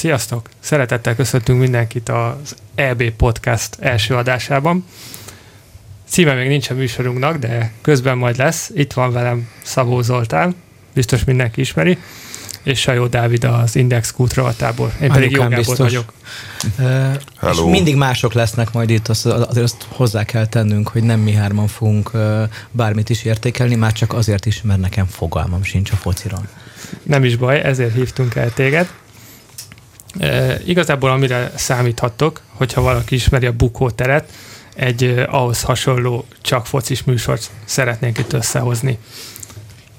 Sziasztok! Szeretettel köszöntünk mindenkit az EB Podcast első adásában. Címe még nincs a műsorunknak, de közben majd lesz. Itt van velem Szabó Zoltán, biztos mindenki ismeri, és Sajó Dávid az Index Kult rovatából. Én pedig Jó Gábor vagyok. Uh, és mindig mások lesznek majd itt, azt, azért azt hozzá kell tennünk, hogy nem mi hárman fogunk uh, bármit is értékelni, már csak azért is, mert nekem fogalmam sincs a fociron. Nem is baj, ezért hívtunk el téged. E, igazából amire számíthattok, hogyha valaki ismeri a bukóteret, egy eh, ahhoz hasonló csak focis műsort szeretnénk itt összehozni.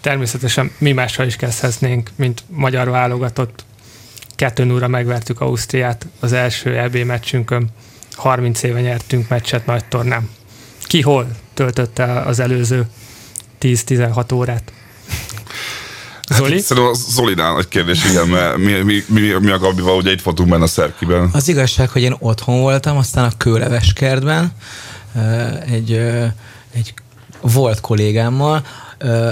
Természetesen mi mással is kezdhetnénk, mint magyar válogatott. 2 0 megvertük Ausztriát az első EB meccsünkön. 30 éve nyertünk meccset nagy tornám. Ki hol töltötte az előző 10-16 órát? Zoli? Hát, szerintem a Zolinál egy kérdés, igen, mert mi, mi, mi, mi a Gabival, ugye itt voltunk benne a Szerkiben. Az igazság, hogy én otthon voltam, aztán a Kőleves kertben egy, egy volt kollégámmal,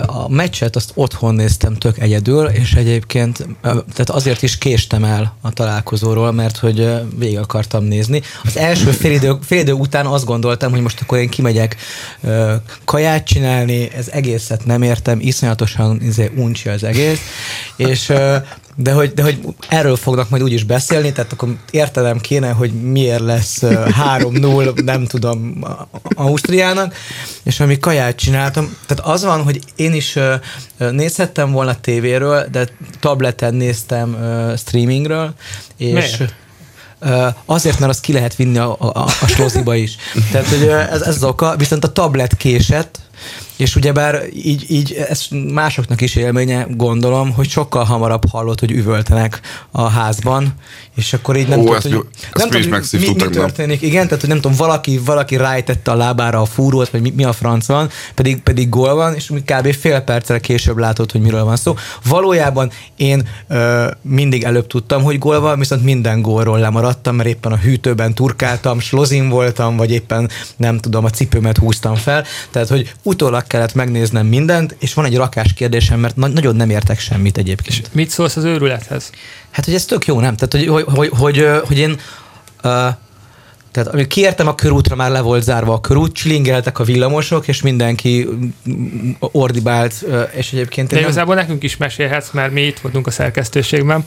a meccset azt otthon néztem tök egyedül, és egyébként tehát azért is késtem el a találkozóról, mert hogy végig akartam nézni. Az első fél idő, fél idő után azt gondoltam, hogy most akkor én kimegyek kaját csinálni, ez egészet nem értem, iszonyatosan izé, uncsi az egész, és de hogy, de hogy erről fognak majd úgyis beszélni, tehát akkor értelem kéne, hogy miért lesz 3-0, nem tudom, Ausztriának, és ami kaját csináltam, tehát az van, hogy én is nézhettem volna tévéről, de tableten néztem streamingről, és miért? Azért, mert azt ki lehet vinni a, a, a sloziba is. Tehát, hogy ez, ez az oka, viszont a tablet késett, és ugyebár így, így ez másoknak is élménye, gondolom, hogy sokkal hamarabb hallott, hogy üvöltenek a házban, és akkor így nem Ó, tudod, ezt, hogy, ezt nem tudom, mi, mi, mi történik. Igen, tehát hogy nem tudom, valaki, valaki rájtette a lábára a fúrót, vagy mi, mi a franc van, pedig, pedig gól van, és kb. fél perccel később látod, hogy miről van szó. Valójában én ö, mindig előbb tudtam, hogy gól van, viszont minden gólról lemaradtam, mert éppen a hűtőben turkáltam, slozin voltam, vagy éppen nem tudom, a cipőmet húztam fel. Tehát, hogy utólag kellett megnéznem mindent, és van egy rakás kérdésem, mert na- nagyon nem értek semmit egyébként. És mit szólsz az őrülethez? Hát, hogy ez tök jó, nem? Tehát, hogy, hogy, hogy, hogy, hogy én uh, tehát amikor kiértem a körútra, már le volt zárva a körút, csilingeltek a villamosok, és mindenki ordibált, és egyébként... De igazából nem... nekünk is mesélhetsz, mert mi itt voltunk a szerkesztőségben,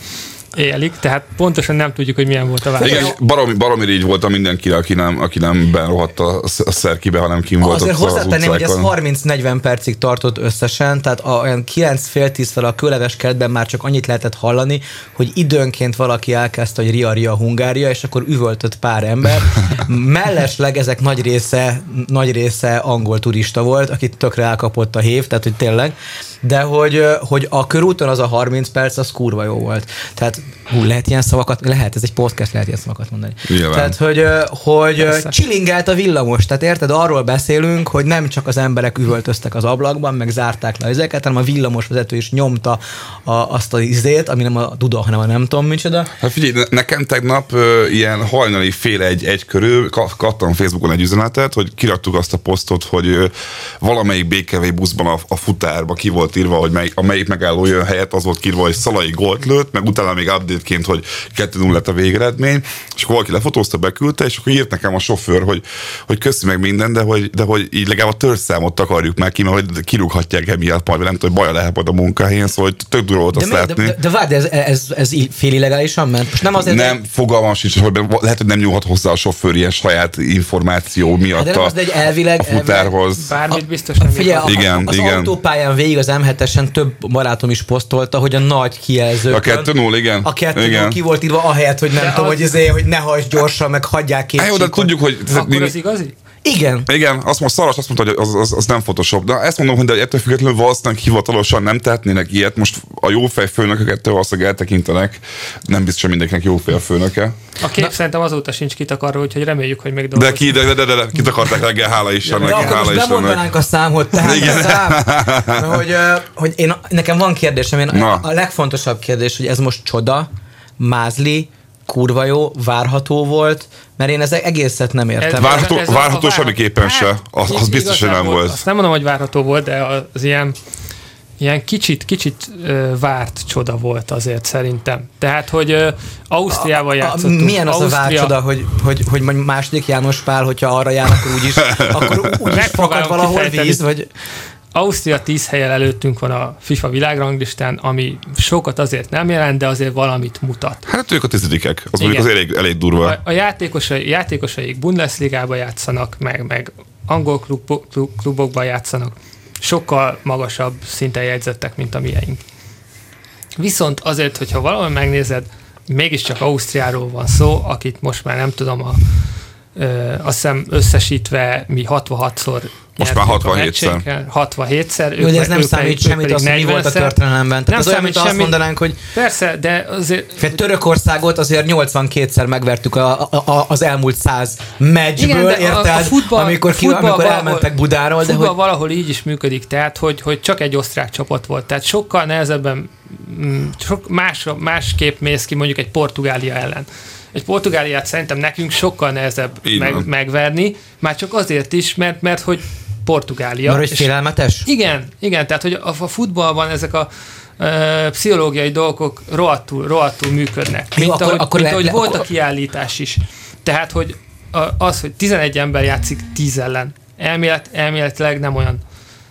élik, tehát pontosan nem tudjuk, hogy milyen volt a válasz. Igen, baromi, baromi így volt a mindenki, aki nem, aki nem benrohadt a, a szerkibe, hanem kim volt Azért hozzátenném, hogy ez 30-40 percig tartott összesen, tehát a, olyan 9 fél 10 fel a kőleves kertben már csak annyit lehetett hallani, hogy időnként valaki elkezdte, hogy Ria Ria Hungária, és akkor üvöltött pár ember. Mellesleg ezek nagy része, nagy része angol turista volt, akit tökre elkapott a hév, tehát hogy tényleg de hogy, hogy a körúton az a 30 perc, az kurva jó volt. Tehát hú, lehet ilyen szavakat, lehet, ez egy podcast, lehet ilyen szavakat mondani. Nyilván. Tehát, hogy, hogy csilingelt a villamos, tehát érted, arról beszélünk, hogy nem csak az emberek üvöltöztek az ablakban, meg zárták le ezeket, hanem a villamos vezető is nyomta a, azt az izét, ami nem a Duda, hanem a nem tudom micsoda. Hát figyelj, nekem tegnap ö, ilyen hajnali fél egy, egy körül kattam Facebookon egy üzenetet, hogy kiraktuk azt a posztot, hogy ö, valamelyik BKV buszban a, a futárba ki volt volt írva, hogy mely, a melyik megálló jön helyett, az volt írva, hogy Szalai gólt lőtt, meg utána még update-ként, hogy 2-0 lett a végeredmény, és akkor valaki lefotózta, beküldte, és akkor írt nekem a sofőr, hogy, hogy köszi meg minden, de hogy, de hogy így legalább a törszámot takarjuk meg ki, mert hogy kirúghatják emiatt majd, nem tudom, hogy baja lehet majd a munkahelyén, szóval hogy tök durva volt azt de, látni. De, de, de várj, ez, ez, ez fél illegálisan ment? Most nem azért, nem, fogalmam sincs, hogy lehet, hogy nem nyúlhat hozzá a sofőr ilyen saját információ miatt hát de nem az, de egy elvileg, a futárhoz. Elvileg, bármit biztos nem figyelj, igen, az igen. autópályán végig az m több barátom is posztolta, hogy a nagy kijelző. A 2-0, igen. A 2 igen. ki volt írva, ahelyett, hogy nem de tudom, az... hogy, izé, hogy ne hagyd gyorsan, meg hagyják Jó, de tudjuk, hogy... Akkor az igazi? Igen. Igen, azt most Szaras azt mondta, hogy az, az, az nem Photoshop, de ezt mondom, hogy ettől függetlenül valószínűleg hivatalosan nem tehetnének ilyet. Most a jó fej főnököket valószínűleg eltekintenek, nem biztos, hogy mindenkinek jó fej a főnöke. A kép Na. szerintem azóta sincs kitakarva, úgyhogy reméljük, hogy még De ki, de, de, de, de, de kitakarták reggel, hála Istennek. Ja, hála akkor most bemondanánk a számot, tehát Igen. a szám, hogy, hogy én, nekem van kérdésem, én Na. a legfontosabb kérdés, hogy ez most csoda, mázli, kurva jó, várható volt, mert én ezek egészet nem értem. Ez, várható, ez várható semmiképpen se, az, az biztos, hogy nem volt. Azt nem mondom, hogy várható volt, de az ilyen ilyen kicsit, kicsit ö, várt csoda volt azért szerintem. Tehát, hogy ö, Ausztriával játszottunk. Milyen az a várt Ausztria- csoda, hogy, hogy, hogy majd második János Pál, hogyha arra jár, akkor úgyis, akkor úgyis fakad valahol kifejteni. víz, vagy... Ausztria 10 helyen előttünk van a FIFA világranglistán, ami sokat azért nem jelent, de azért valamit mutat. Hát ők a tizedikek. Az mondjuk az elég, elég durva. A, a játékosai, játékosaik Bundesligába játszanak, meg, meg angol klub, klub, klubokban játszanak. Sokkal magasabb szinten jegyzettek, mint a miénk. Viszont azért, hogyha valahol megnézed, mégiscsak Ausztriáról van szó, akit most már nem tudom, a, ö, azt hiszem összesítve mi 66-szor Most már nyertünk a 67-szer. meccsénkkel, 67-szer. Jó, de ez nem ők számít ők semmit, az, mi volt a 40-szer. történelemben. Tehát Nem az olyan, mint azt mondanánk, hogy Persze, de azért... Törökországot azért 82-szer megvertük a, a, a, az elmúlt száz meccsből, Igen, de a- érted? a futball- amikor, ki, futball amikor valahol- elmentek Budáról, de futball hogy valahol így is működik, tehát hogy, hogy csak egy osztrák csapat volt, tehát sokkal nehezebben, mm, sok más, másképp mész ki mondjuk egy Portugália ellen. Egy Portugáliát szerintem nekünk sokkal nehezebb Így van. meg, megverni, már csak azért is, mert, mert hogy Portugália. mert hogy és- félelmetes? igen, igen, tehát hogy a, a futballban ezek a ö, pszichológiai dolgok rohadtul, rohadtul működnek. Mint akkor- ahogy, akkor mint le- ahogy le- volt akkor- a kiállítás is. Tehát, hogy az, hogy 11 ember játszik 10 ellen, elmélet, elméletileg nem olyan,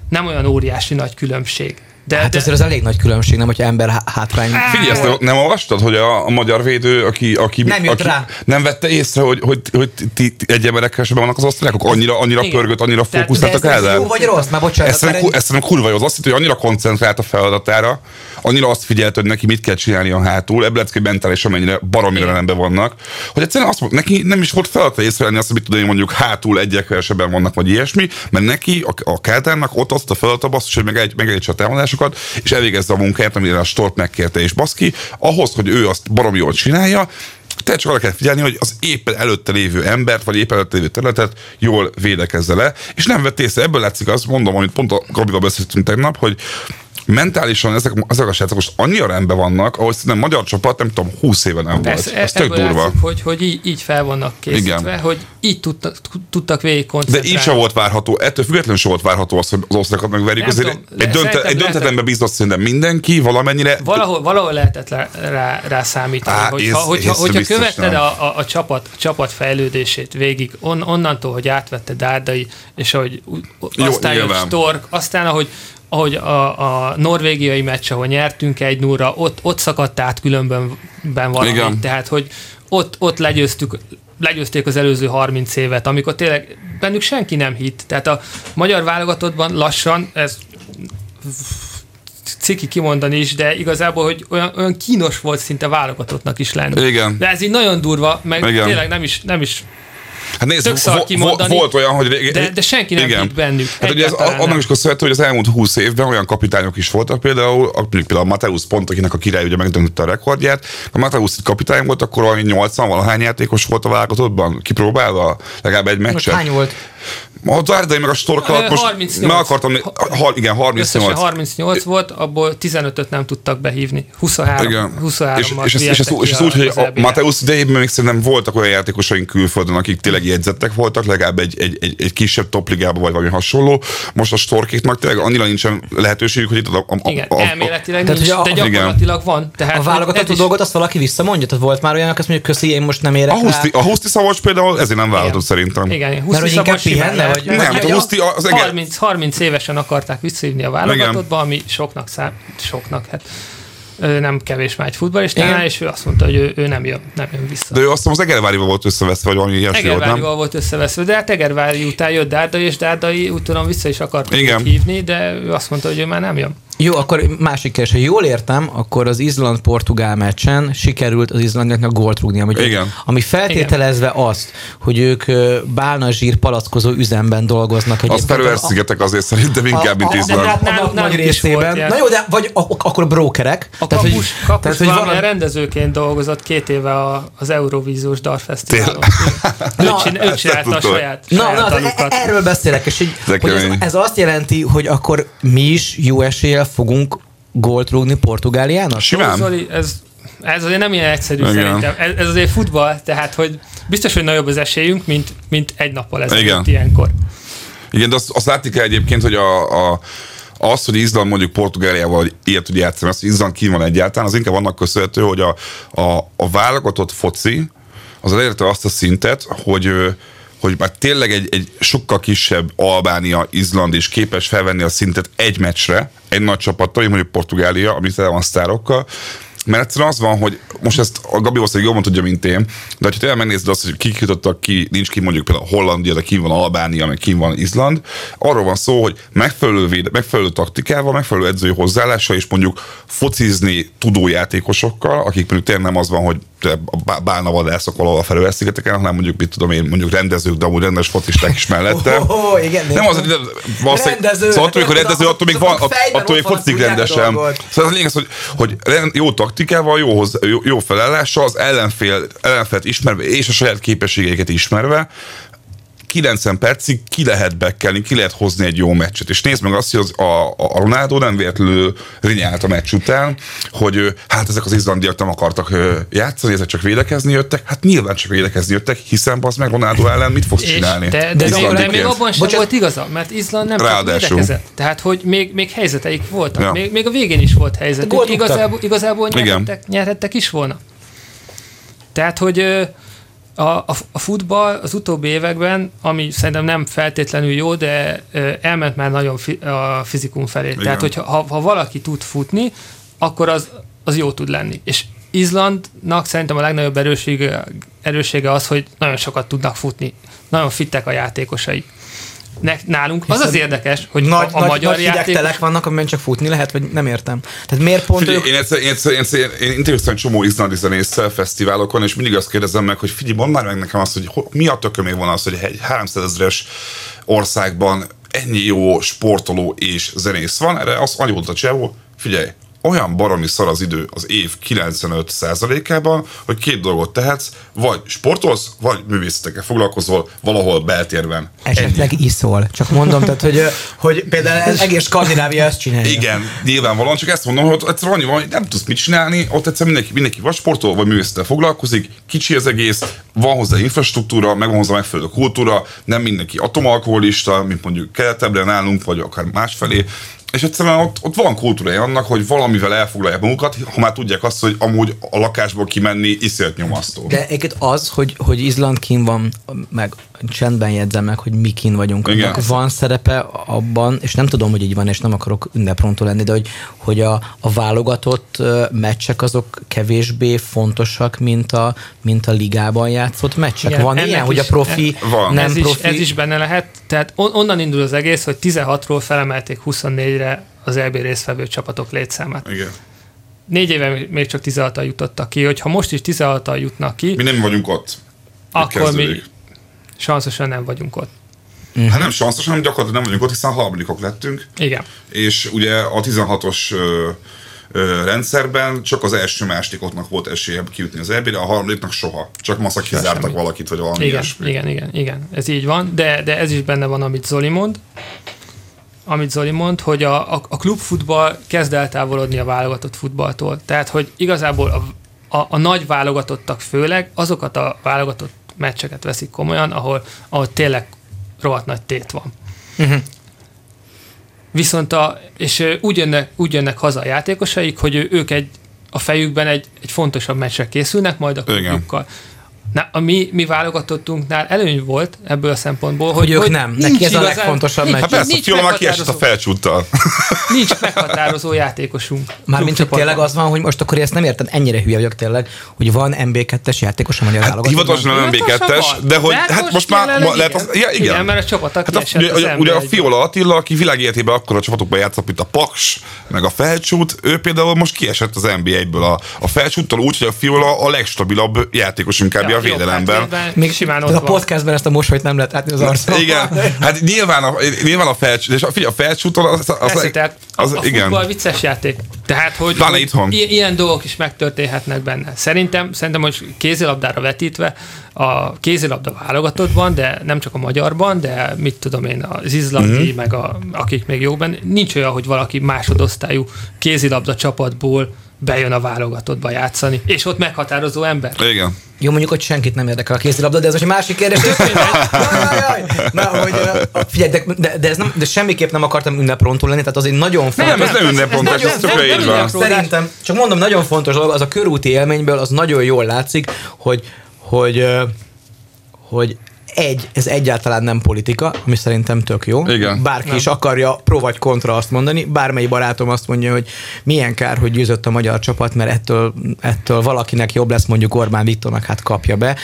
nem olyan óriási nagy különbség. De, Hát de, azért az elég nagy különbség, nem, hogyha ember há- hátrány. Figyelj, ezt nem, nem olvastad, hogy a, a magyar védő, aki, aki, Nem jött aki rá. nem vette észre, hogy, hogy, hogy ti, ti egy emberekkel sem vannak az osztrákok? Annyira, annyira Igen. pörgött, annyira fókuszáltak de ez, el? jó vagy rossz? Már bocsánat. Ezt ku- ezt szerintem kurva jó. Az azt hitt, hogy annyira koncentrált a feladatára, annyira azt figyelt, hogy neki mit kell csinálni a hátul, ebből lehet, hogy mentálisan mennyire baromira rendben vannak, hogy egyszerűen azt mondta, neki nem is volt feladata észrevenni azt, hogy mit tudom mondjuk hátul egyek kevesebben vannak, vagy ilyesmi, mert neki, a, a Káltárnak ott azt a feladata, basszus, hogy meg egy, megegyítse a támadásokat, és elvégezze a munkáját, amire a Stort megkérte, és baszki, ahhoz, hogy ő azt barom jól csinálja, te csak arra kell figyelni, hogy az éppen előtte lévő embert, vagy éppen előtte lévő területet jól védekezze le, és nem vett észre. Ebből látszik azt, mondom, amit pont a Gabival beszéltünk tegnap, hogy mentálisan ezek, ezek a srácok most annyira rendben vannak, ahogy szerintem magyar csapat, nem tudom, 20 éve nem Persze, volt. Ez tök ebből durva. látszik, hogy, hogy így, így fel vannak készítve, Igen. hogy így tudtak, tudtak végig De koncentrálni. így sem volt várható, ettől függetlenül sem volt várható az, hogy az osztrákat megverjük. Azért tudom, egy, dönte, egy döntetemben bízott szerintem mindenki, valamennyire. Valahol, valahol lehetett rá, rá, rá számítani, Á, hogyha, ész- hogyha, hogyha biztos követted nem. a, a, a, csapat, a csapat fejlődését végig, on, onnantól, hogy átvette Dárdai, és ahogy u- Jó, aztán jött. Stork, aztán ahogy ahogy a, a norvégiai meccs, ahol nyertünk egy núra, ott, ott szakadt át különben ben valami. Igen. Tehát, hogy ott, ott legyőztük, legyőzték az előző 30 évet, amikor tényleg bennük senki nem hitt. Tehát a magyar válogatottban lassan, ez ciki kimondani is, de igazából, hogy olyan, olyan kínos volt szinte válogatottnak is lenni. Igen. De ez így nagyon durva, meg Igen. tényleg nem is, nem is Hát nézd, Tök szar kimondani, volt olyan, hogy... rég- de- de senki nem hitt bennük. Hát ugye ez annak nem. is köszönhető, hogy az elmúlt 20 évben olyan kapitányok is voltak, például, például a Mateusz Pont, akinek a király ugye megdöntötte a rekordját. A Mateusz itt kapitány volt, akkor valami 80 valahány játékos volt a válogatottban, kipróbálva legalább egy Most meccset. hány volt? A Dárdai meg a Stork alatt most 38. meg akartam, ha, igen, Összesen 38. 38 volt, abból 15-öt nem tudtak behívni. 23, Igen. 23 és, és, ez, és, ez, és ez úgy, hogy a Mateusz idejében még szerintem voltak olyan játékosaink külföldön, akik tényleg jegyzettek voltak, legalább egy, egy, egy, egy kisebb topligában vagy valami hasonló. Most a Storkéknak tényleg annyira nincsen lehetőségük, hogy itt a, a, a, Igen, a, a, elméletileg Tehát, nincs, hogy a- de gyakorlatilag van. Tehát, A válogatott is- dolgot azt valaki visszamondja? Tehát volt már olyan, aki azt mondja, köszi, én most nem érek a Huszti, a Huszti Szavacs például ezért nem vállalhatott szerintem. Igen, Mert 20 hogy inkább pihenne, vagy- Nem, Ja, a Huszti az egész- 30, 30 évesen akarták visszahívni a válogatottba, ami soknak szám, soknak, hát nem kevés már egy futbalistánál, Igen. és ő azt mondta, hogy ő, ő nem, jön, nem jön vissza. De ő azt hiszem az Egervárival volt összeveszve, vagy valami ilyesmi volt, nem? Volt összeveszve, de hát Egervári után jött Dárdai, és Dárdai úgy tudom vissza is akart hívni, de ő azt mondta, hogy ő már nem jön. Jó, akkor másik kérdés. Ha jól értem, akkor az Izland-Portugál meccsen sikerült az izlandiaknak gólt rúgni, ami, Igen. ami feltételezve azt, hogy ők bálna zsír palackozó üzemben dolgoznak. Az A- szigetek azért szerintem inkább, mint a- a- Izland. a- a- a- nagy részében. Na jó, de vagy akkor brókerek. A Tehát, hogy- kapus, kapus tehát, hogy valami- rendezőként dolgozott két éve a, az Eurovíziós Dalfesztiválon. Ő, csinálta a saját, Na, na e- erről beszélek, és hogy, ez, azt jelenti, hogy akkor mi is jó eséllyel fogunk gólt rúgni Portugáliának? Simán. Zoli, ez, ez azért nem ilyen egyszerű Igen. szerintem. Ez, ez azért futball, tehát hogy biztos, hogy nagyobb az esélyünk, mint, mint egy nappal ezelőtt ilyenkor. Igen, de azt, azt látni kell egyébként, hogy a, a, az, hogy Izland mondjuk Portugáliával ilyet tud játszani, az, hogy Izland ki van egyáltalán, az inkább annak köszönhető, hogy a, a, a válogatott foci az elérte azt a szintet, hogy hogy már tényleg egy, egy sokkal kisebb Albánia, Izland is képes felvenni a szintet egy meccsre, egy nagy csapattal, mondjuk Portugália, ami tele van sztárokkal, mert egyszerűen az van, hogy most ezt a Gabi valószínűleg jobban tudja, mint én, de ha tényleg megnézed azt, hogy kik jutottak ki, nincs ki mondjuk például Hollandia, de ki van Albánia, meg ki van Izland, arról van szó, hogy megfelelő, véde, megfelelő taktikával, megfelelő edzői hozzáállással és mondjuk focizni tudó játékosokkal, akik mondjuk tényleg nem az van, hogy bálna vadászok valahol a felőle szigeteken, hanem mondjuk, mit tudom én, mondjuk rendezők, de amúgy rendes focisták is mellette. Oh, oh, igen, nem az, hogy rendező, szóval attól, hogy rendező, attól még van, attól még fociszik rendesen. Szóval az lényeg, hogy, hogy jó taktikával, jó, hozzá, jó, jó felállással, az ellenfél, ellenfélt ismerve és a saját képességeiket ismerve 90 percig ki lehet bekkelni, ki lehet hozni egy jó meccset. És nézd meg azt, hogy az, a, a Ronaldo nem véletlenül rinyált a meccs után, hogy hát ezek az izlandiak nem akartak játszani, ezek csak védekezni jöttek. Hát nyilván csak védekezni jöttek, hiszen az meg Ronaldo ellen mit fogsz csinálni? De, de, de, de még abban sem volt igaza, mert Izland nem védekezett. Tehát, hogy még, még helyzeteik voltak. Ja. Még, még a végén is volt helyzet. Igazából, igazából nyerhettek, nyerhettek is volna. Tehát, hogy a, a, a futball az utóbbi években, ami szerintem nem feltétlenül jó, de elment már nagyon fi, a fizikum felé. Igen. Tehát, hogyha ha, ha valaki tud futni, akkor az, az jó tud lenni. És Izlandnak szerintem a legnagyobb erőssége, erőssége az, hogy nagyon sokat tudnak futni. Nagyon fittek a játékosai ne, nálunk az az érdekes, hogy nagy, a, a nagy, magyar nagy játék... telek vannak, amiben csak futni lehet, vagy nem értem. Tehát miért pont figyelj, ők... Én, egyszer, én, egyszer, én, egyszer, én interjúztam egy csomó izlandi zenésszel fesztiválokon, és mindig azt kérdezem meg, hogy figyelj, mondd már meg nekem azt, hogy mi a tököm van az, hogy egy 300 ezeres országban ennyi jó sportoló és zenész van, erre azt annyi volt a csávó, figyelj, olyan baromi szar az idő az év 95%-ában, hogy két dolgot tehetsz, vagy sportolsz, vagy művészetekkel foglalkozol valahol beltérben. Esetleg Ennyi. iszol. Csak mondom, tehát, hogy, hogy például egész Skandinávia ezt csinálja. Igen, nyilvánvalóan, csak ezt mondom, hogy egyszerűen annyi van, hogy nem tudsz mit csinálni, ott egyszerűen mindenki, mindenki vagy sportol, vagy művészettel foglalkozik, kicsi az egész, van hozzá infrastruktúra, meg van hozzá megfelelő kultúra, nem mindenki atomalkoholista, mint mondjuk keletebbre nálunk, vagy akár másfelé, és egyszerűen ott, ott van kultúrája annak, hogy valamivel elfoglalják magukat, ha már tudják azt, hogy amúgy a lakásból kimenni iszért nyomasztó. De egyébként az, hogy, hogy Izland kín van, meg csendben jegyzem meg, hogy mi kín vagyunk. Igen. Van szerepe abban, és nem tudom, hogy így van, és nem akarok ünneprontó lenni, de hogy, hogy a, a válogatott meccsek azok kevésbé fontosak, mint a, mint a ligában játszott meccsek. Igen, van ilyen, is, hogy a profi, van. nem ez profi? Is, ez is benne lehet. Tehát on, onnan indul az egész, hogy 16-ról felemelték 24-re az EB résztvevő csapatok létszámát. Igen négy éve még csak 16 jutottak ki, hogyha most is 16 jutnak ki. Mi nem vagyunk ott. Akkor mi, sanszosan nem vagyunk ott. Uh-huh. Hát nem sanszosan, hanem gyakorlatilag nem vagyunk ott, hiszen harmadikok lettünk. Igen. És ugye a 16-os ö, ö, rendszerben csak az első másodikoknak volt esélye kijutni az eb a harmadiknak soha. Csak maszak kizártak valakit, vagy valami igen, ilyesmi. Igen, igen, igen, ez így van, de, de ez is benne van, amit Zoli mond, amit Zoli mond, hogy a, a, a klubfutball kezd eltávolodni a válogatott futballtól. Tehát, hogy igazából a, a, a nagy válogatottak főleg azokat a válogatott meccseket veszik komolyan, ahol, ahol tényleg rohadt nagy tét van. Uh-huh. Viszont a, és úgy jönnek, úgy jönnek haza a játékosaik, hogy ők egy, a fejükben egy, egy fontosabb meccsre készülnek, majd a klubjukkal. Na, a mi, mi válogatottunknál előny volt ebből a szempontból, hogy, hogy ők hogy nem. Neki ez a legfontosabb meccs. Hát persze, nincs Fiala kiesett a felcsúttal. Nincs meghatározó játékosunk. Mármint csak tényleg az van, hogy most akkor ezt nem érted, ennyire hülye vagyok tényleg, hogy van MB2-es játékos a magyar hát, Hivatalosan MB2-es, de hogy hát, hát most már lehet az, ja, igen. igen. mert a csapat hát a, ugye, ugye a Fiola Attila, aki világéletében akkor a csapatokban játszott, mint a Paks, meg a Felcsút, ő például most kiesett az NBA-ből a, a Felcsúttal úgy, hogy a Fiola a legstabilabb játékos inkább a védelemben. Még simán ott a podcastben ezt a mosolyt nem lehet látni az arcon. Igen, hát nyilván a, nyilván a felcsút, és a, figyelj, a felcsúton az, az, az, az, az, a, igen. futball vicces játék. Tehát, hogy, itthon. ilyen dolgok is megtörténhetnek benne. Szerintem, szerintem hogy kézilabdára vetítve, a kézilabda válogatottban, de nem csak a magyarban, de mit tudom én, az izlandi, mm-hmm. meg a, akik még jóban, nincs olyan, hogy valaki másodosztályú kézilabda csapatból bejön a válogatottba játszani, és ott meghatározó ember. Igen. Jó, mondjuk, hogy senkit nem érdekel a kézilabda, de ez most egy másik kérdés. Na, hogy, figyelj, de, de, de, ez nem, de semmiképp nem akartam ünneprontól lenni, tehát az egy nagyon fontos. Nem, ez nem ünneprontás, ez tökre így van. Szerintem, csak mondom, nagyon fontos dolog, az a körúti élményből az nagyon jól látszik, hogy, hogy, hogy egy, ez egyáltalán nem politika, ami szerintem tök jó. Igen. Bárki Nem. is akarja pro vagy kontra azt mondani. Bármely barátom azt mondja, hogy milyen kár, hogy győzött a magyar csapat, mert ettől, ettől valakinek jobb lesz mondjuk Orbán Viktornak, hát kapja be.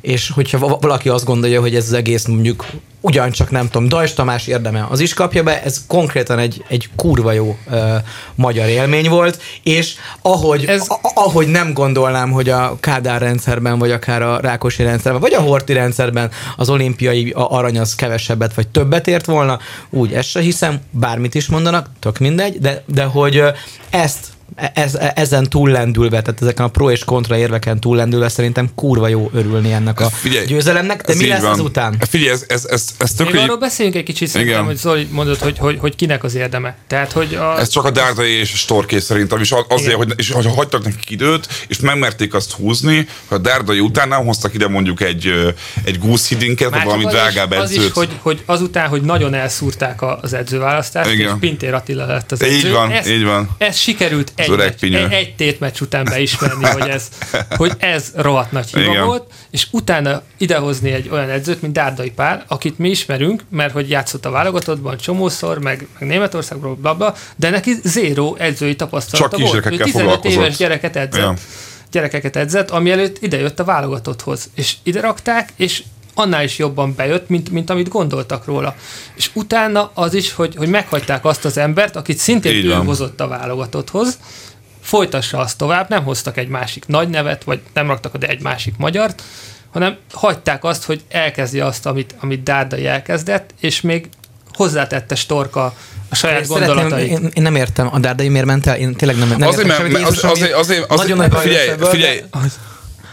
És hogyha va- valaki azt gondolja, hogy ez az egész mondjuk ugyancsak nem tudom, Dajs Tamás érdeme, az is kapja be, ez konkrétan egy, egy kurva jó ö, magyar élmény volt, és ahogy, Ez- a, ahogy nem gondolnám, hogy a Kádár rendszerben, vagy akár a Rákosi rendszerben, vagy a Horti rendszerben az olimpiai arany az kevesebbet, vagy többet ért volna, úgy ezt se hiszem, bármit is mondanak, tök mindegy, de, de hogy ezt ez, ezen túllendülve, tehát ezeken a pro és kontra érveken túllendülve szerintem kurva jó örülni ennek a Figyelj, győzelemnek, de mi így lesz van. ezután? Figyelj, ez, ez, ez, ez tök Még így- arról beszéljünk egy kicsit szerintem, Igen. hogy Zoli mondod, hogy, hogy, hogy kinek az érdeme. Tehát, hogy a, Ez csak a Dárdai és a Storké szerintem, és azért, Igen. hogy, és, hogy hagytak nekik időt, és megmerték azt húzni, hogy a Dárdai után nem hoztak ide mondjuk egy, egy gúszhidinket, vagy valami drágább is, az edzőt. is, hogy, hogy azután, hogy nagyon elszúrták az edzőválasztást, Igen. és Pintér Attila lett az Így edző. van, ez, így van. Ez sikerült egy, öreg meccs, pinyő. egy, egy tétmeccs után beismerni, hogy ez, hogy ez rohadt nagy hiba Igen. volt, és utána idehozni egy olyan edzőt, mint Dárdai Pál, akit mi ismerünk, mert hogy játszott a válogatottban csomószor, meg, meg Németországból, bla, bla, de neki zéró edzői tapasztalata Csak volt. Ő kisgyerekekkel 15 foglalkozott. éves gyereket edzett. Ja. Gyerekeket edzett, ami előtt idejött a válogatotthoz. És ide rakták, és annál is jobban bejött, mint, mint amit gondoltak róla. És utána az is, hogy, hogy meghagyták azt az embert, akit szintén ő hozott a válogatotthoz, folytassa azt tovább, nem hoztak egy másik nagy nevet, vagy nem raktak oda egy másik magyart, hanem hagyták azt, hogy elkezdje azt, amit, amit Dárdai elkezdett, és még hozzátette Storka a saját gondolatait. Én, én, nem értem, a Dárdai miért ment el? Én tényleg nem, nem Azért, értem mert, mert az, azért, azért, azért, baj figyelj, de- figyelj,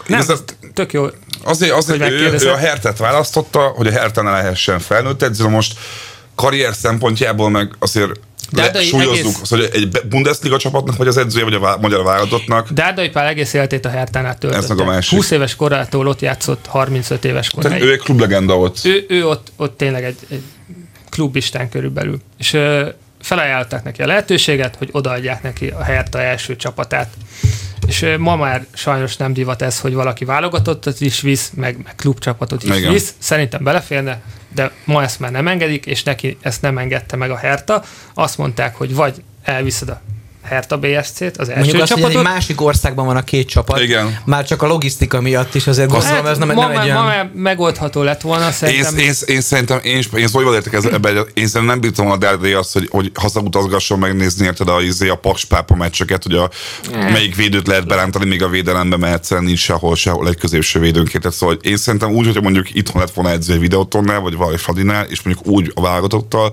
Nem, ez- ez tök jó. Azért, azért Hogy ő, ő a Hertet választotta, hogy a Herten ne lehessen felnőtt edző. Most karrier szempontjából meg azért De le, egy súlyozzuk, egész- az, hogy egy Bundesliga csapatnak, vagy az edzője, vagy a vá- magyar válogatottnak. Dárdai Pál egész életét a Hertánál Ez meg a töltötte. másik. 20 éves korától ott játszott 35 éves Tehát koráig. ő egy klublegenda ott. ő, ő ott, ott tényleg egy, egy klubistán körülbelül. És ö, felajánlották neki a lehetőséget, hogy odaadják neki a Herta első csapatát. És ma már sajnos nem divat ez, hogy valaki válogatottat is visz, meg, meg klubcsapatot is Igen. visz. Szerintem beleférne, de ma ezt már nem engedik, és neki ezt nem engedte meg a Herta. Azt mondták, hogy vagy elviszed a Herta BSC-t, az első Mondjuk azt, hogy csapatot, egy másik országban van a két csapat. Igen. Már csak a logisztika miatt is azért gondolom, ez nem, Hát ma, nem már, egy ma olyan... már megoldható lett volna, Én, szerintem. én, én, szerintem, én, én Zolival értek ez, ebben, én szerintem nem bírtam volna a Dárdai azt, hogy, hogy hazautazgasson megnézni, érted a, izé, a Paks pápa meccseket, hogy a, melyik védőt lehet berántani még a védelembe, mert egyszerűen nincs sehol, sehol egy középső védőnként. Tehát Szóval én szerintem úgy, hogyha mondjuk itthon lett volna edző egy videótonnál, vagy valami Fradinál, és mondjuk úgy a válogatottal,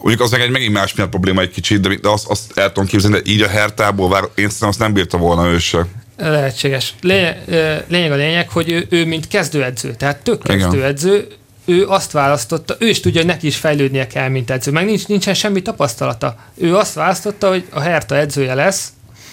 Mondjuk az meg egy megint más miatt probléma egy kicsit, de, de azt, azt el tudom képzelni, de így a Hertából vár, én szerintem azt nem bírta volna ő se. Lehetséges. Lényeg, lényeg a lényeg, hogy ő, ő mint kezdőedző, tehát tök Igen. kezdőedző, ő azt választotta, ő is tudja, hogy neki is fejlődnie kell, mint edző. Meg nincs, nincsen semmi tapasztalata. Ő azt választotta, hogy a Herta edzője lesz,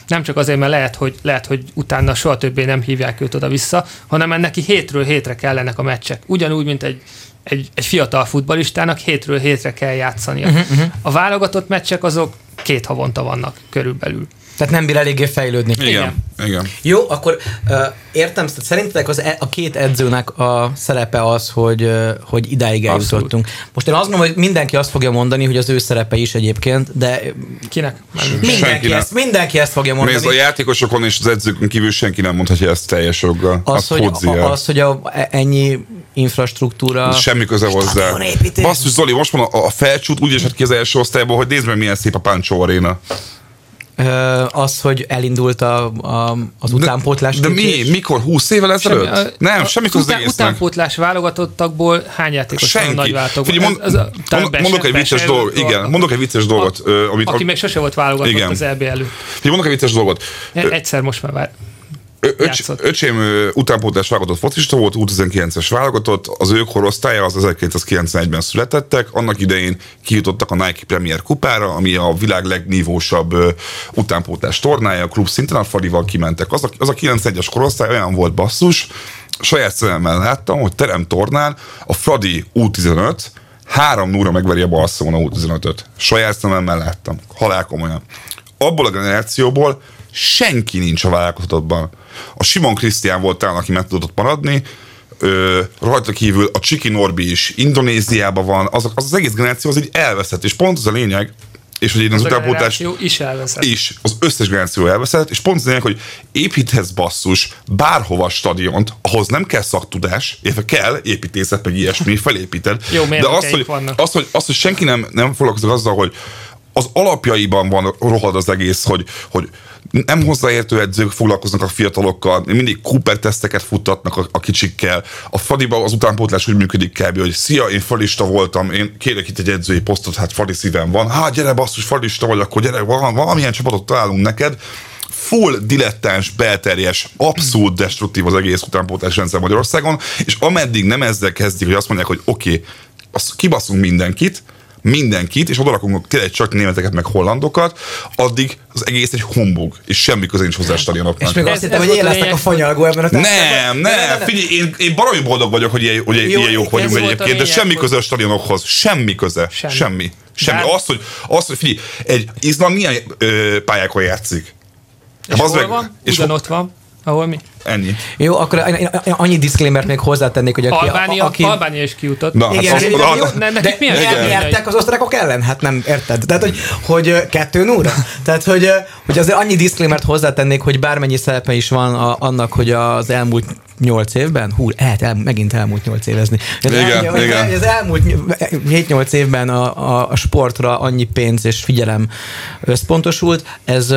nem csak azért, mert lehet, hogy, lehet, hogy utána soha többé nem hívják őt oda-vissza, hanem neki hétről hétre kellenek a meccsek. Ugyanúgy, mint egy, egy, egy fiatal futbalistának hétről hétre kell játszania. Uh-huh, uh-huh. A válogatott meccsek azok két havonta vannak körülbelül. Tehát nem bír eléggé fejlődni. Igen. Igen. Igen. Jó, akkor uh, értem, szerintetek az, e- a két edzőnek a szerepe az, hogy, uh, hogy idáig Abszolút. eljutottunk. Most én azt gondolom, hogy mindenki azt fogja mondani, hogy az ő szerepe is egyébként, de Kinek? Mindenki nem. ezt, mindenki ezt fogja mondani. Nézd, a játékosokon és az edzőkön kívül senki nem mondhatja ezt teljes joggal. az, Azt hogy, a, az, hogy a, e- ennyi infrastruktúra... Semmi köze hozzá. Basszus, Zoli, most van a, a felcsút úgy esett ki az első osztályból, hogy nézd meg, milyen szép a Pancho Arena. Ö, az, hogy elindult a, a, az utánpótlás. De mi? képzés. Mikor? 20 évvel ezelőtt? Semmi, a- nem, a- semmi köze az után. Utánpótlás válogatottakból hány játékos van a Senki. nagyváltókban? Figyelj, mond, Ez- ez a- mond, mondok egy vicces dolgot. Igen, mondok egy vicces dolgot. amit, Aki még sose volt válogatott Igen. az EB előtt. Figyelj, mondok egy vicces dolgot. Ö, Egyszer most már vár. Öcs, öcsém utánpótlás válogatott focista volt, U19-es válogatott, az ő korosztálya az 1991-ben születettek, annak idején kijutottak a Nike Premier kupára, ami a világ legnívósabb utánpótlás tornája, a klub szinten a Fadival kimentek. Az a, az a 91-es korosztály olyan volt basszus, saját szememmel láttam, hogy teremtornán a Fradi U15 három núra megveri a Barcelona U15-öt. Saját szememmel láttam. Halál komolyan. Abból a generációból senki nincs a válogatottban. A Simon Krisztián volt talán, aki meg tudott maradni, ö, rajta kívül a Csiki Norbi is Indonéziában van, az, az, az egész generáció az így elveszett, és pont az a lényeg, és hogy én az Az utánpótlás is elveszett. is, az összes generáció elveszett, és pont az a lényeg, hogy építhetsz basszus bárhova stadiont, ahhoz nem kell szaktudás, illetve kell építészet, meg ilyesmi, felépíted. Jó, De az, hogy, vannak. az, hogy, az, hogy senki nem, nem foglalkozik azzal, hogy az alapjaiban van rohad az egész, hogy, hogy nem hozzáértő edzők foglalkoznak a fiatalokkal, mindig Cooper teszteket futtatnak a, a kicsikkel. A Fadiban az utánpótlás úgy működik kb. hogy szia, én falista voltam, én kérek itt egy edzői posztot, hát Fadi szívem van. Hát gyere basszus, falista vagy, akkor gyere, val- valamilyen csapatot találunk neked. Full dilettáns, belterjes, abszolút destruktív az egész utánpótlás rendszer Magyarországon, és ameddig nem ezzel kezdik, hogy azt mondják, hogy oké, okay, kibaszunk mindenkit, mindenkit, és odarakunk tényleg csak németeket, meg hollandokat, addig az egész egy humbug, és semmi köze nincs hozzá a stadionoknak. És még azt hittem, hogy a élesztek a fanyalgó ebben a Nem, nem, figyelj, én, én baromi boldog vagyok, hogy ilyen, hogy Jó, ilyen jók vagyunk egyébként, de semmi köze a stadionokhoz. Semmi köze. Semmi. Semmi. Semmi. Azt, hogy, azt, hogy figyelj, egy Izland milyen ö, pályákon játszik? És Az hol meg- van? és Ugyanott van. Ahol mi? Ennyi. Jó, akkor én- annyi disclaimert még hozzátennék, hogy aki... Albánia, aki Albánia is kijutott. Na, hát igen, az- igen, az- jó, Ne- de milyen nyertek az osztrákok ellen? Hát nem, érted? Tehát, hogy, hogy kettő núra? Tehát, hogy, hogy azért annyi disclaimert hozzátennék, hogy bármennyi szerepe is van a, annak, hogy az elmúlt nyolc évben, hú, el, el, megint elmúlt nyolc évezni. Tehát Igen, el- hogy igen. Az elmúlt 7-8 évben a, a, a sportra annyi pénz és figyelem összpontosult, ez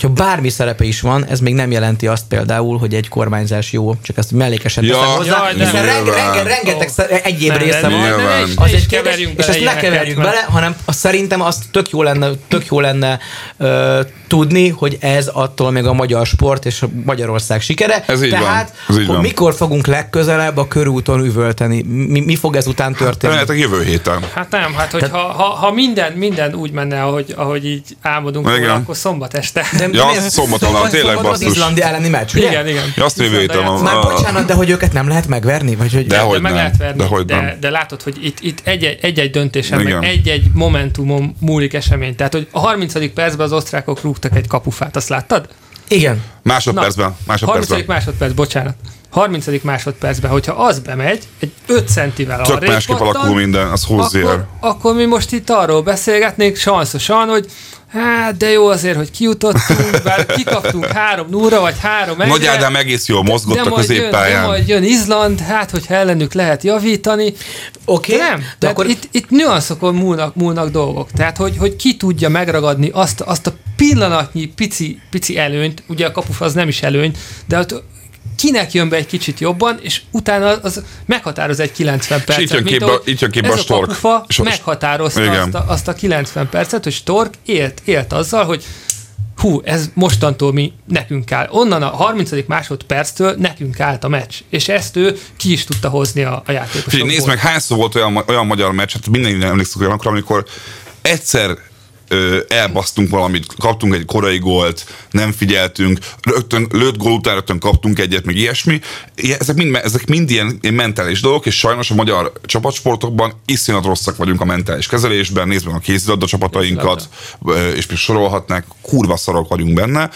hogyha bármi szerepe is van, ez még nem jelenti azt például, hogy egy kormányzás jó, csak ezt mellékesen Ja, teszem hozzá, jaj, de hiszen renge, renge, rengeteg szer- egyéb Ne, része van. Nyilván. Az egy kérdés, keverjünk és ezt ne keverjük bele, hanem azt szerintem azt tök jó lenne, tök jó lenne ö, tudni, hogy ez attól még a magyar sport és a Magyarország sikere. Ez így van. Tehát, Ez így van. mikor fogunk legközelebb a körúton üvölteni? Mi, mi fog ezután történni? Remélhetőleg jövő héten. Hát nem, hát hogy ha, ha, ha minden, minden úgy menne, ahogy, ahogy így álmodunk róla, akkor szombat este. De- Ja, de- az szombaton van, szombat- tényleg szombaton az basszus. izlandi elleni meccs, ugye? igen, igen. Ja, azt jövő héten van. Már bocsánat, de hogy őket nem lehet megverni? Vagy hogy... De- de Dehogy meg nem, lehet verni, de, nem. de látod, hogy itt, itt egy-egy, egy-egy döntésen, Igen. meg egy-egy momentumon múlik esemény. Tehát, hogy a 30. percben az osztrákok rúgtak egy kapufát, azt láttad? Igen. Másodpercben. 30. Másodpercben. másodperc, bocsánat. 30. másodpercben, hogyha az bemegy, egy 5 centivel Tök arrébb másképp alakul minden, az hozzáér. akkor, akkor mi most itt arról beszélgetnénk sanszosan, hogy hát de jó azért, hogy kijutottunk, bár kikaptunk három núra, vagy három egyre. Nagy Ádám egész jól mozgott a de majd, jön, de középpályán. majd jön Izland, hát hogyha ellenük lehet javítani. Oké, De nem, de akkor akkor... itt, itt nüanszokon múlnak, múlnak dolgok. Tehát, hogy, hogy ki tudja megragadni azt, azt a pillanatnyi pici, pici előnyt, ugye a kapufa az nem is előny, de ott kinek jön be egy kicsit jobban, és utána az meghatároz egy 90 percet. itt jön mint képbe- ahogy itt jön képbe ez a Stork. És a- meghatározta Igen. azt a, azt a 90 percet, hogy Stork élt, élt azzal, hogy hú, ez mostantól mi nekünk áll. Onnan a 30. másodperctől nekünk állt a meccs, és ezt ő ki is tudta hozni a, a játékosokból. Nézd meg, hányszor volt olyan, olyan magyar meccs, hát mindenki emlékszik olyanokra, amikor egyszer ö, elbasztunk valamit, kaptunk egy korai gólt, nem figyeltünk, rögtön lőtt gól után rögtön kaptunk egyet, meg ilyesmi. Ezek mind, ezek mind ilyen, ilyen mentális dolgok, és sajnos a magyar csapatsportokban iszonyat rosszak vagyunk a mentális kezelésben, nézd meg a kézilabda csapatainkat, és még sorolhatnák, kurva szarok vagyunk benne,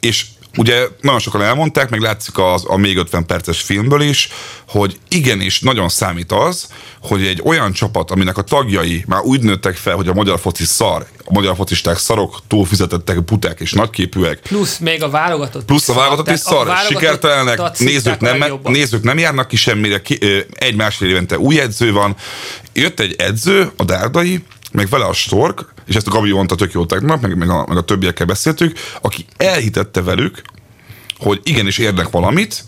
és ugye nagyon sokan elmondták, meg látszik az, a még 50 perces filmből is, hogy igenis nagyon számít az, hogy egy olyan csapat, aminek a tagjai már úgy nőttek fel, hogy a magyar foci szar, a magyar focisták szarok, túlfizetettek, puták és nagyképűek, Plusz még a válogatott. Plusz a válogatott is szar, sikertelenek, nézők nem, nézők nem járnak ki semmire, ki, egy másfél évente új edző van. Jött egy edző, a Dárdai, meg vele a Stork, és ezt a Gabi mondta tök jó tegnap, meg, meg, a, meg a többiekkel beszéltük, aki elhitette velük, hogy igenis érnek valamit,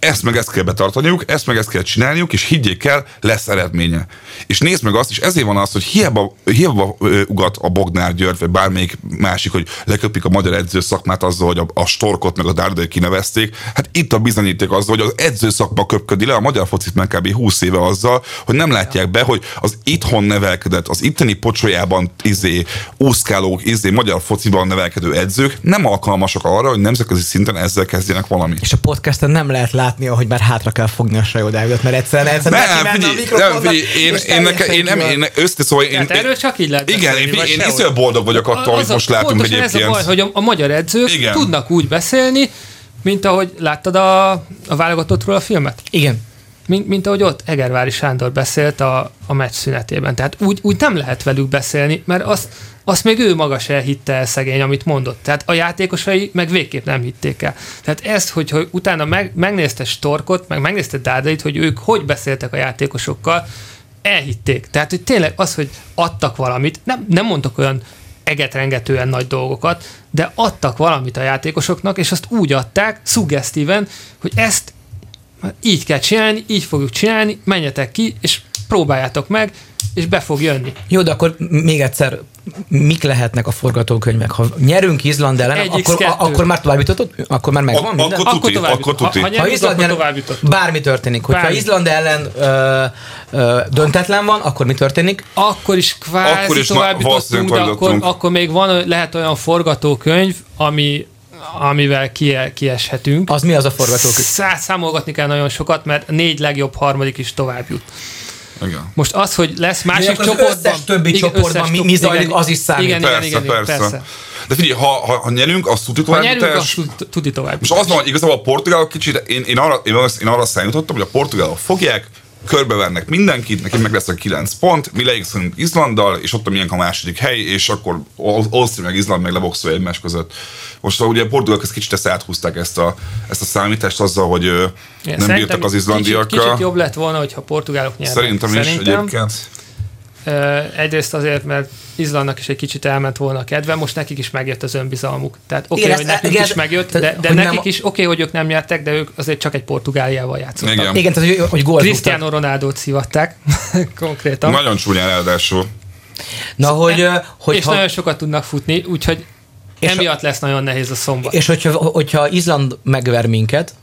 ezt meg ezt kell betartaniuk, ezt meg ezt kell csinálniuk, és higgyék el, lesz eredménye. És nézd meg azt, és ezért van az, hogy hiába, hiába ugat a Bognár György, vagy bármelyik másik, hogy leköpik a magyar edző szakmát azzal, hogy a, a Storkot meg a Dárdai kinevezték. Hát itt a bizonyíték azzal, hogy az edző szakma köpködi le a magyar focit meg kb. 20 éve azzal, hogy nem látják be, hogy az itthon nevelkedett, az itteni pocsolyában izé, úszkálók, izé, magyar fociban nevelkedő edzők nem alkalmasak arra, hogy nemzetközi szinten ezzel kezdjenek valamit. És a podcasten nem lehet látni, hogy már hátra kell fogni a sajódágot, mert egyszerűen ez nem, figyelj, nem, figyelj, én, én, neke, én, nem, én, össze, szóval én, Tehát erről csak így lehet Igen, én, én, én boldog vagyok attól, hogy most látunk egyébként. ez a baj, hogy a, a magyar edzők igen. tudnak úgy beszélni, mint ahogy láttad a, a válogatottról a filmet. Igen. Mint, mint ahogy ott Egervári Sándor beszélt a, a meccs szünetében. Tehát úgy, úgy nem lehet velük beszélni, mert azt, azt még ő maga se hitte el szegény, amit mondott. Tehát a játékosai meg végképp nem hitték el. Tehát ezt, hogy, hogy utána meg, megnézte Storkot, meg megnézte Dádait, hogy ők hogy beszéltek a játékosokkal, elhitték. Tehát, hogy tényleg az, hogy adtak valamit, nem, nem mondtak olyan egetrengetően nagy dolgokat, de adtak valamit a játékosoknak, és azt úgy adták, szuggesztíven, hogy ezt így kell csinálni, így fogjuk csinálni, menjetek ki, és próbáljátok meg, és be fog jönni. Jó, de akkor még egyszer, mik lehetnek a forgatókönyvek? Ha nyerünk Izland ellen, akkor, a, akkor már tovább jutott, akkor már megvan minden? Akkor, tovább akkor tuti. Ha, ha, ha Izland akkor tovább Bármi történik. Hogyha bármi. Izland ellen ö, ö, döntetlen van, akkor mi történik? Akkor is kvázi akkor is tovább jutottunk, de akkor, akkor még van, lehet olyan forgatókönyv, ami amivel kieshetünk. Az mi az a forgatókönyv? Számolgatni kell nagyon sokat, mert négy legjobb harmadik is tovább jut. Igen. Most az, hogy lesz másik az csoportban... Összes többi igen, csoportban összes mi, mi zajlik, igen, az is számít. Igen, persze, igen, igen, persze. persze. De figyelj, ha, ha, ha nyerünk, az tuti tovább. Ha nyerünk, az tuti tovább. Most az van, hogy igazából a portugálok kicsit, én, én, arra, én, én arra számítottam, hogy a portugálok fogják, körbevernek mindenkit, neki meg lesz a 9 pont, mi leigszolunk Izlanddal, és ott a miénk a második hely, és akkor Ausztria meg Izland meg leboxolja egymás között. Most ugye a portugálok ezt kicsit ezt áthúzták ezt a, ezt a számítást azzal, hogy Igen, nem bírtak az izlandiakkal. Kicsit, kicsit jobb lett volna, hogyha portugálok nyernek. Szerintem, Szerintem is egyébként. Egyrészt azért, mert Izlandnak is egy kicsit elment volna a kedve, most nekik is megjött az önbizalmuk. Tehát oké, okay, hogy nekik igen, is megjött, de, de nekik nem, is oké, okay, hogy ők nem nyertek, de ők azért csak egy Portugáliával játszottak. Igen, igen tehát, hogy, hogy gólt Cristiano Ronaldo-t szivatták konkrétan. Nagyon csúnyán ráadásul. Na, hogy, hogy és ha... nagyon sokat tudnak futni, úgyhogy és emiatt lesz nagyon nehéz a szombat. És hogyha, hogyha Izland megver minket,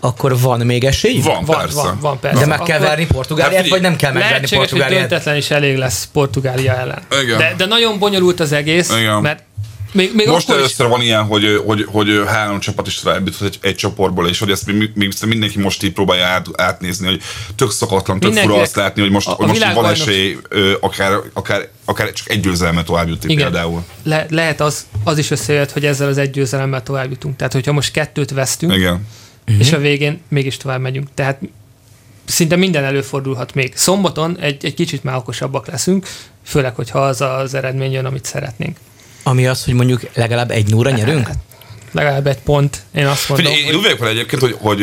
akkor van még esély? Van, van persze. Van, van, persze. De meg kell verni Portugáliát, hát, vagy nem kell megverni Portugáliát? hogy döntetlen is elég lesz Portugália ellen. Igen. De, de nagyon bonyolult az egész, Igen. mert még, még Most először is... van ilyen, hogy, hogy, hogy három csapat is tovább egy, egy csoportból, és hogy ezt mi, mi, mindenki most így próbálja át, átnézni, hogy tök szakatlan, tök fura azt látni, hogy most, a, hogy most van esély akár, akár, akár csak egy győzelemmel tovább jutni Igen. például. Le, lehet az, az is összejött, hogy ezzel az egy győzelemmel tovább jutunk. Tehát, hogyha most kettőt vesztünk, Igen uh-huh. és a végén mégis tovább megyünk. Tehát szinte minden előfordulhat még. Szombaton egy, egy kicsit már okosabbak leszünk, főleg, hogyha az az eredmény jön, amit szeretnénk. Ami az, hogy mondjuk legalább egy núra nyerünk? Hát, legalább egy pont, én azt mondom. Figyelj, én úgy vagyok egyébként, hogy, hogy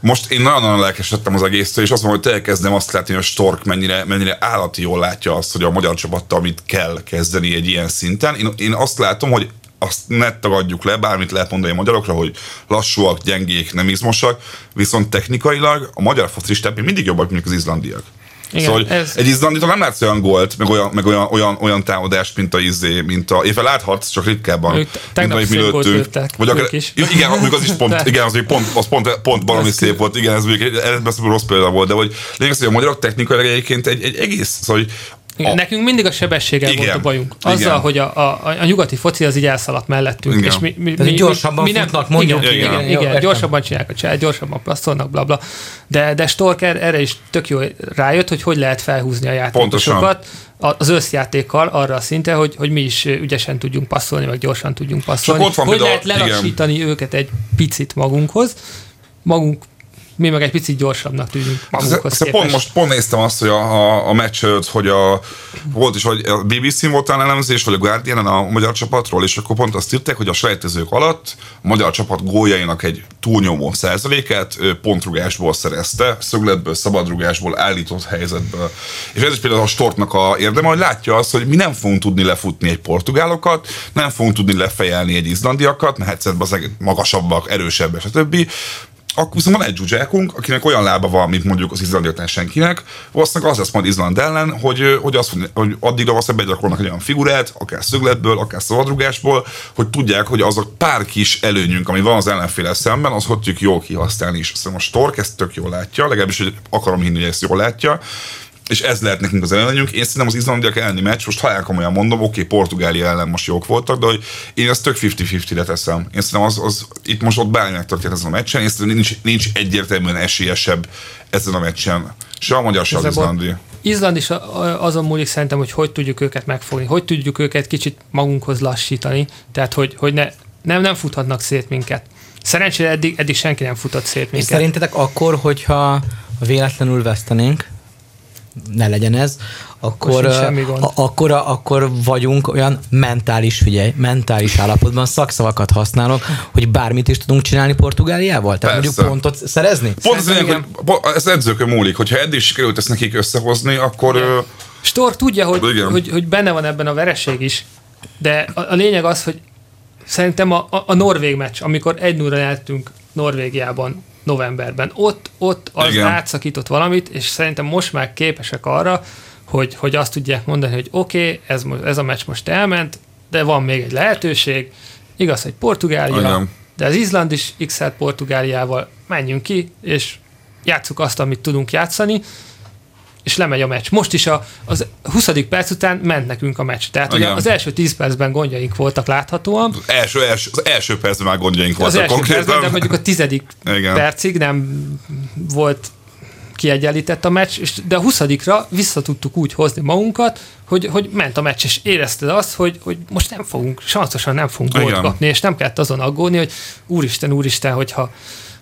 most én nagyon-nagyon lelkesedtem az egésztől, és azt mondom, hogy elkezdem azt látni, hogy a Stork mennyire, mennyire állati jól látja azt, hogy a magyar csapattal mit kell kezdeni egy ilyen szinten. Én, én azt látom, hogy azt ne tagadjuk le, bármit lehet mondani a magyarokra, hogy lassúak, gyengék, nem izmosak, viszont technikailag a magyar focisták mindig jobbak, mint az izlandiak. Igen, szóval ez... egy izlanditól nem látsz olyan gólt, meg olyan, meg olyan, olyan, olyan támadást, mint a izé, mint a... Éve láthatsz, csak ritkábban. Ők mint amit mi lőttünk. Vagy akár, is. Igen, az is pont, igen, az, pont, az pont, pont valami szép volt, igen, ez még egy, ez rossz példa volt, de hogy lényeg, hogy a magyarok technikailag egyébként egy, egy egész, szóval hogy a... Nekünk mindig a sebességgel igen, volt a bajunk. Azzal, igen. hogy a, a, a nyugati foci az így elszaladt mellettünk. Igen. És mi, mi, mi, gyorsabban mi, mi futnak, mondjuk. Igen, igen, igen, igen, gyorsabban csinálják a csinálják, gyorsabban passzolnak, bla, bla. De, de Storker erre is tök jó rájött, hogy hogy lehet felhúzni a játékosokat. az összjátékkal arra a szinte, hogy, hogy mi is ügyesen tudjunk passzolni, meg gyorsan tudjunk passzolni. hogy lehet lelassítani igen. őket egy picit magunkhoz, magunk mi meg egy picit gyorsabbnak tűnünk magunkhoz ez, pont most pont néztem azt, hogy a, a, a meccs hogy a, volt is, hogy a BBC-n volt elemzés, vagy a guardian a magyar csapatról, és akkor pont azt írták, hogy a selejtezők alatt a magyar csapat góljainak egy túlnyomó százalékát pontrugásból szerezte, szögletből, szabadrugásból, állított helyzetből. És ez is például a Stortnak a érdeme, hogy látja azt, hogy mi nem fogunk tudni lefutni egy portugálokat, nem fogunk tudni lefejelni egy izlandiakat, mert egyszerűen az magasabbak, erősebbek, stb akkor viszont van egy dzsuzsákunk, akinek olyan lába van, mint mondjuk az izlandiaknál senkinek, valószínűleg az lesz majd Izland ellen, hogy, hogy, azt, mondja, hogy addigra valószínűleg begyakorolnak egy olyan figurát, akár szögletből, akár szabadrugásból, hogy tudják, hogy az a pár kis előnyünk, ami van az ellenféle szemben, az hogy tudjuk jól kihasználni is. Szóval a Stork ezt tök jól látja, legalábbis hogy akarom hinni, hogy ezt jól látja, és ez lehet nekünk az előnyünk. Én szerintem az izlandiak elleni meccs, most ha komolyan mondom, oké, okay, Portugália ellen most jók voltak, de hogy én ezt tök 50-50-re teszem. Én szerintem az, az, itt most ott bármi megtörtént ezen a meccsen, én szerintem nincs, nincs egyértelműen esélyesebb ezen a meccsen. Se a magyar, se az izlandi. Izland is azon múlik szerintem, hogy hogy tudjuk őket megfogni, hogy tudjuk őket kicsit magunkhoz lassítani, tehát hogy, hogy ne, nem, nem futhatnak szét minket. Szerencsére eddig, eddig senki nem futott szét minket. És szerintetek akkor, hogyha véletlenül vesztenénk, ne legyen ez, akkor, a, akkor, akkor vagyunk olyan mentális, figyelj, mentális állapotban szakszavakat használok, hogy bármit is tudunk csinálni Portugáliával? Tehát Persze. mondjuk pontot szerezni? Pont az hogy ez edzőkön múlik, hogyha eddig sikerült ezt nekik összehozni, akkor... Igen. Stor tudja, hogy, hogy, hogy benne van ebben a vereség is, de a, a lényeg az, hogy szerintem a, a, a norvég meccs, amikor egy 0 nyertünk Norvégiában novemberben. Ott, ott az Igen. átszakított valamit, és szerintem most már képesek arra, hogy, hogy azt tudják mondani, hogy oké, okay, ez, ez a meccs most elment, de van még egy lehetőség. Igaz, hogy Portugália, Igen. de az Izland is x Portugáliával menjünk ki, és játsszuk azt, amit tudunk játszani, és lemegy a meccs. Most is a, az 20. perc után ment nekünk a meccs. Tehát ugye az első 10 percben gondjaink voltak láthatóan. Az első, első, az első percben már gondjaink voltak az első konkrétan. Percben, de mondjuk a tizedik Igen. percig nem volt kiegyenlített a meccs, és de a 20 vissza tudtuk úgy hozni magunkat, hogy, hogy ment a meccs, és érezted azt, hogy, hogy most nem fogunk, sanszosan nem fogunk gólt kapni, és nem kellett azon aggódni, hogy úristen, úristen, hogyha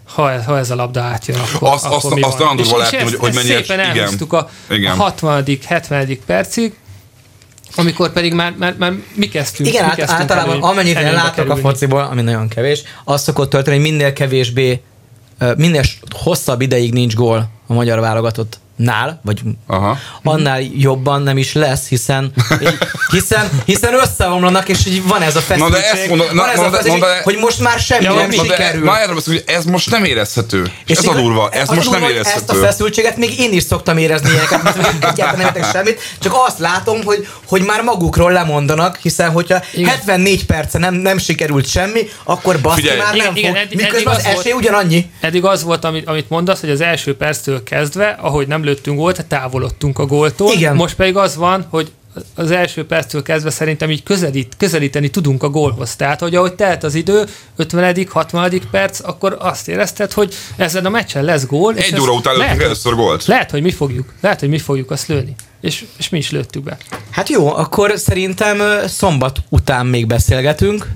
ha ez, ha ez a labda átjön, akkor, azt, akkor azt, mi azt van? És, látni, és hogy, hogy mennyire... szépen elhúztuk a, a 60 70 percig, amikor pedig már, már, már mi kezdtünk. Igen, mi át, kezdtünk általában elő, amennyit én látok kerülni. a fociból, ami nagyon kevés, az szokott történni, hogy minél kevésbé, minél hosszabb ideig nincs gól a magyar válogatott nál, vagy Aha. annál jobban nem is lesz, hiszen hiszen, hiszen összeomlanak, és így van ez a feszültség, na de ezt mondod, na, van ez na, a feszültség, de, hogy most már semmi ja, nem na sikerül. Na erről hogy ez most nem érezhető. És ez a durva, ez most durva, nem érezhető. Ezt a feszültséget még én is szoktam érezni ilyeneket, mert egyáltalán nem értek semmit, csak azt látom, hogy, hogy már magukról lemondanak, hiszen hogyha igen. 74 perce nem, nem sikerült semmi, akkor baszki Figyelj. már nem igen, fog. Eddig, Miközben eddig az, az esély ugyanannyi. Eddig az volt, amit, amit mondasz, hogy az első perctől kezdve, ahogy nem lőttünk gólt, távolodtunk a góltól. Igen. Most pedig az van, hogy az első perctől kezdve szerintem így közelít, közelíteni tudunk a gólhoz. Tehát, hogy ahogy telt az idő, 50 60 perc, akkor azt érezted, hogy ezen a meccsen lesz gól. Egy óra után lőttünk először gólt. Lehet, hogy mi fogjuk. Lehet, hogy mi fogjuk azt lőni és, és mi is lőttük be. Hát jó, akkor szerintem szombat után még beszélgetünk,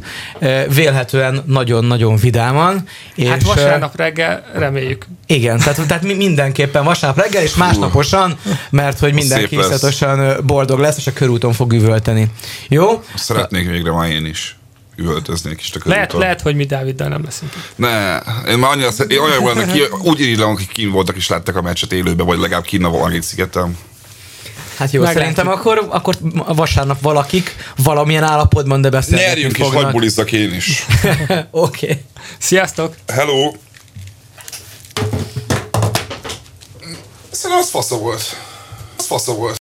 vélhetően nagyon-nagyon vidáman. És hát vasárnap reggel reméljük. Igen, tehát, tehát mindenképpen vasárnap reggel, és másnaposan, mert hogy mindenki iszatosan boldog lesz, és a körúton fog üvölteni. Jó? Szeretnék végre ma én is üvöltöznék is a körúton. Lehet, lehet, hogy mi Dáviddal nem leszünk. Ne, én már annyira, én olyan volna, ki, úgy irigylem, akik kín voltak és láttak a meccset élőben, vagy legalább kín a Valgét szigetem. Hát jó, Meglátjuk. szerintem akkor, akkor vasárnap valakik valamilyen állapotban, de beszélgetni Nyerjünk és hagyj bulizzak én is. Oké. okay. Sziasztok! Hello! Szerintem az fasza volt. Az fasza volt.